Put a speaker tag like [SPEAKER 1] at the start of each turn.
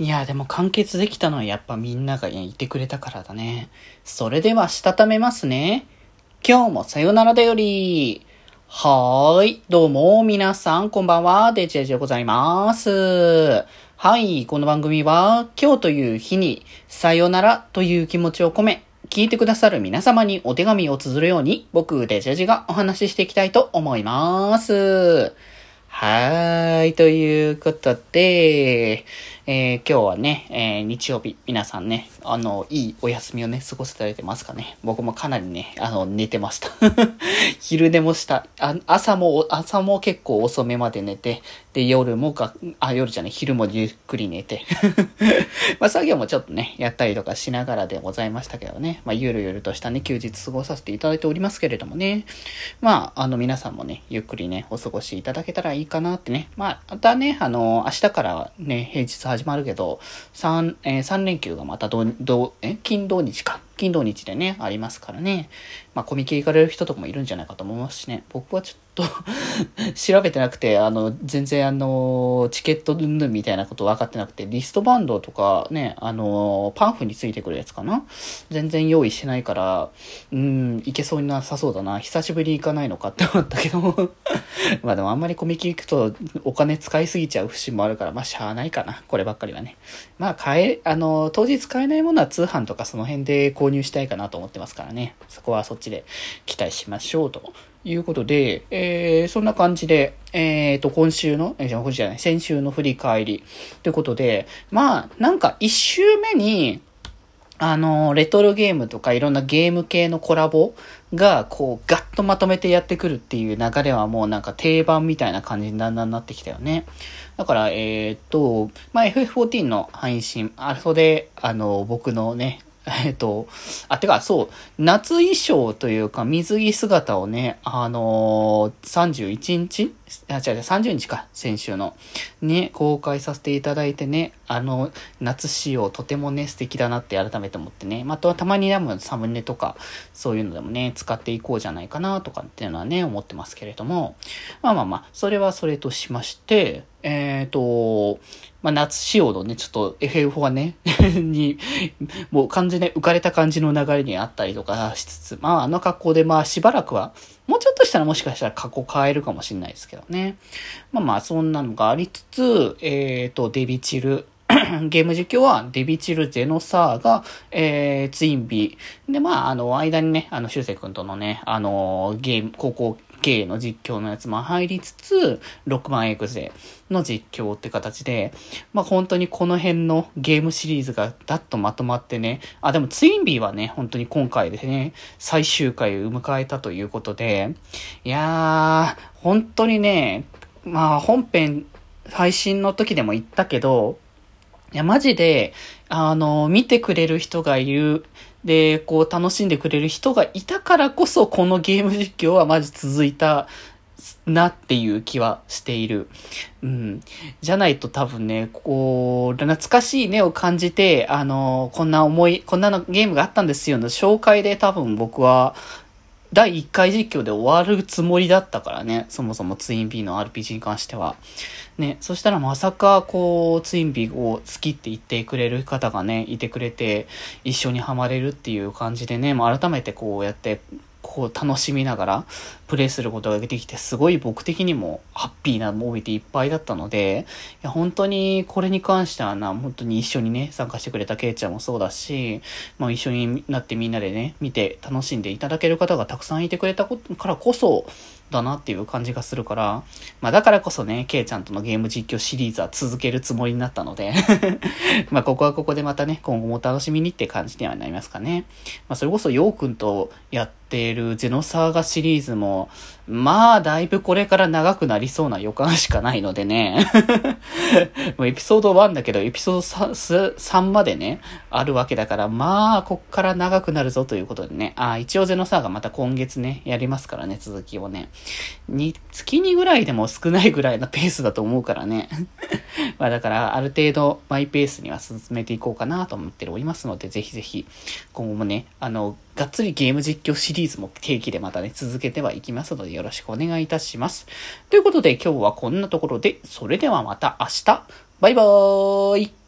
[SPEAKER 1] いや、でも完結できたのはやっぱみんながいてくれたからだね。それでは、したためますね。今日もさよならだより。はーい。どうも、皆さん、こんばんは。デジェジでございます。はい。この番組は、今日という日に、さよならという気持ちを込め、聞いてくださる皆様にお手紙を綴るように、僕、デジェジがお話ししていきたいと思います。はーい。ということで、えー、今日はね、えー、日曜日、皆さんね、あの、いいお休みをね、過ごせられてますかね。僕もかなりね、あの、寝てました。昼寝もしたあ。朝も、朝も結構遅めまで寝て、で、夜もか、あ、夜じゃない、昼もゆっくり寝て。まあ、作業もちょっとね、やったりとかしながらでございましたけどね。まあ、ゆるゆるとしたね、休日過ごさせていただいておりますけれどもね。まあ、あの、皆さんもね、ゆっくりね、お過ごしいただけたらいいかなってね。まあ、またね、あの、明日からね、平日始まるけど、3、えー、3連休がまたど、ど、え金土日か。金土日でね、ありますからね。まあ、コミケ行かれる人とかもいるんじゃないかと思いますしね。僕はちょっと 調べてなくて、あの、全然あの、チケットうんぬんみたいなこと分かってなくて、リストバンドとかね、あの、パンフについてくるやつかな全然用意してないから、うん、いけそうになさそうだな。久しぶりに行かないのかって思ったけど まあでもあんまりコミケ行くとお金使いすぎちゃう節もあるから、まあしゃあないかな。こればっかりはね。まあ買え、あの、当日買えないものは通販とかその辺で購入したいかなと思ってますからね。そこはそっちで期待しましょうと。いうことで、えー、そんな感じで、えっ、ー、と、今週の、えー、今週じゃない、先週の振り返りということで、まあ、なんか一週目に、あの、レトロゲームとかいろんなゲーム系のコラボが、こう、ガッとまとめてやってくるっていう流れはもうなんか定番みたいな感じにだんだんなってきたよね。だから、えっ、と、まあ、FF14 の配信、あそで、あの、僕のね、えっと、あ、てか、そう、夏衣装というか、水着姿をね、あのー、31日あ、違う違う、30日か、先週の。ね、公開させていただいてね、あの、夏仕様とてもね、素敵だなって改めて思ってね。まあ、とたまにでもサムネとか、そういうのでもね、使っていこうじゃないかな、とかっていうのはね、思ってますけれども。まあまあまあ、それはそれとしまして、えっ、ー、と、まあ、夏仕様のね、ちょっと FF はね に、もう完全に浮かれた感じの流れにあったりとかしつつ、まあ、あの格好で、まあ、しばらくは、もうちょっとしたらもしかしたら過去変えるかもしれないですけどね。まあまあ、そんなのがありつつ、えっ、ー、と、デビチル、ゲーム実況はデビチルゼノサーが、えー、ツインビー。で、まあ、あの、間にね、あの、シュウセイ君とのね、あの、ゲーム、高校系の実況のやつも入りつつ、6万エグゼの実況って形で、まあ本当にこの辺のゲームシリーズがダッとまとまってね、あ、でもツインビーはね、本当に今回でね、最終回を迎えたということで、いやー、本当にね、まあ本編配信の時でも言ったけど、いや、マジで、あの、見てくれる人がいるで、こう楽しんでくれる人がいたからこそ、このゲーム実況はマジ続いたなっていう気はしている。うん。じゃないと多分ね、こう、懐かしいねを感じて、あの、こんな思い、こんなのゲームがあったんですよの紹介で多分僕は、第1回実況で終わるつもりだったからね。そもそもツインビーの RPG に関しては。ね、そしたらまさか、こう、ツインビーを好きって言ってくれる方がね、いてくれて、一緒にハマれるっていう感じでね、まあ、改めてこうやって、こう楽しみながらプレイすることができて、すごい僕的にもハッピーなモービーでいっぱいだったので、いや本当にこれに関してはな、本当に一緒にね、参加してくれたケイちゃんもそうだし、まあ一緒になってみんなでね、見て楽しんでいただける方がたくさんいてくれたことからこそ、だなっていう感じがするから、まあだからこそね、ケイちゃんとのゲーム実況シリーズは続けるつもりになったので まあここはここでまたね、今後も楽しみにって感じにはなりますかね。まあそれこそヨウくんとやっているゼノサーガシリーズも、まあ、だいぶこれから長くなりそうな予感しかないのでね。もうエピソード1だけど、エピソード 3, 3までね、あるわけだから、まあ、こっから長くなるぞということでね。あ、一応ゼノサーがまた今月ね、やりますからね、続きをね。に、月にぐらいでも少ないぐらいのペースだと思うからね。まあだから、ある程度マイペースには進めていこうかなと思っておりますので、ぜひぜひ、今後もね、あの、がっつりゲーム実況シリーズも定期でまたね、続けてはいきますので、よろしくお願いいたします。ということで、今日はこんなところで、それではまた明日、バイバーイ